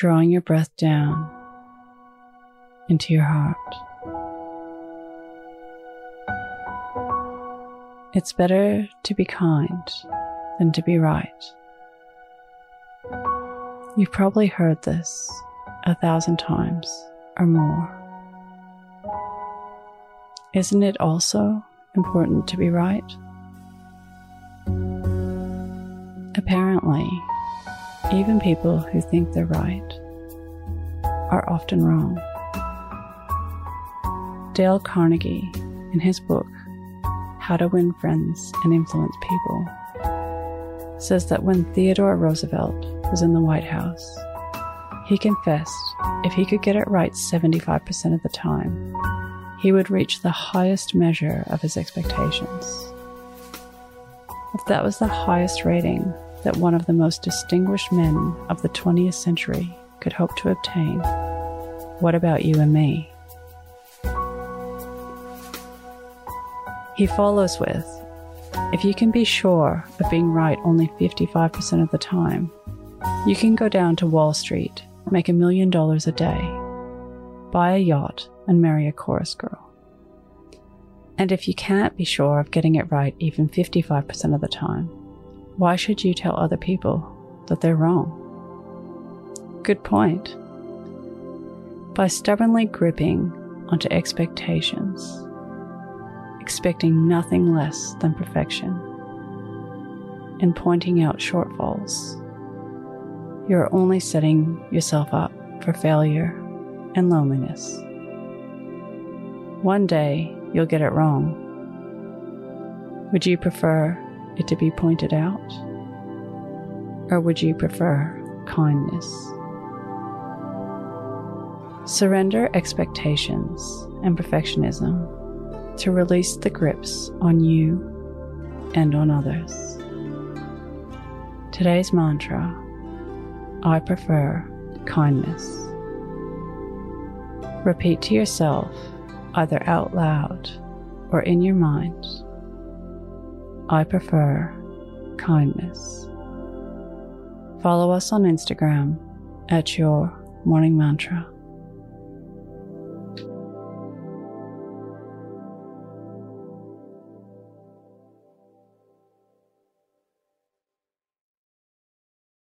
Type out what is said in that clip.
Drawing your breath down into your heart. It's better to be kind than to be right. You've probably heard this a thousand times or more. Isn't it also important to be right? Apparently, even people who think they're right are often wrong. Dale Carnegie, in his book, How to Win Friends and Influence People, says that when Theodore Roosevelt was in the White House, he confessed if he could get it right 75% of the time, he would reach the highest measure of his expectations. If that was the highest rating that one of the most distinguished men of the 20th century could hope to obtain, what about you and me? He follows with If you can be sure of being right only 55% of the time, you can go down to Wall Street, make a million dollars a day, buy a yacht, and marry a chorus girl. And if you can't be sure of getting it right even 55% of the time, why should you tell other people that they're wrong? Good point. By stubbornly gripping onto expectations, expecting nothing less than perfection, and pointing out shortfalls, you're only setting yourself up for failure and loneliness. One day you'll get it wrong. Would you prefer it to be pointed out? Or would you prefer kindness? Surrender expectations and perfectionism to release the grips on you and on others. Today's mantra I prefer kindness. Repeat to yourself, either out loud or in your mind, I prefer kindness. Follow us on Instagram at your morning mantra.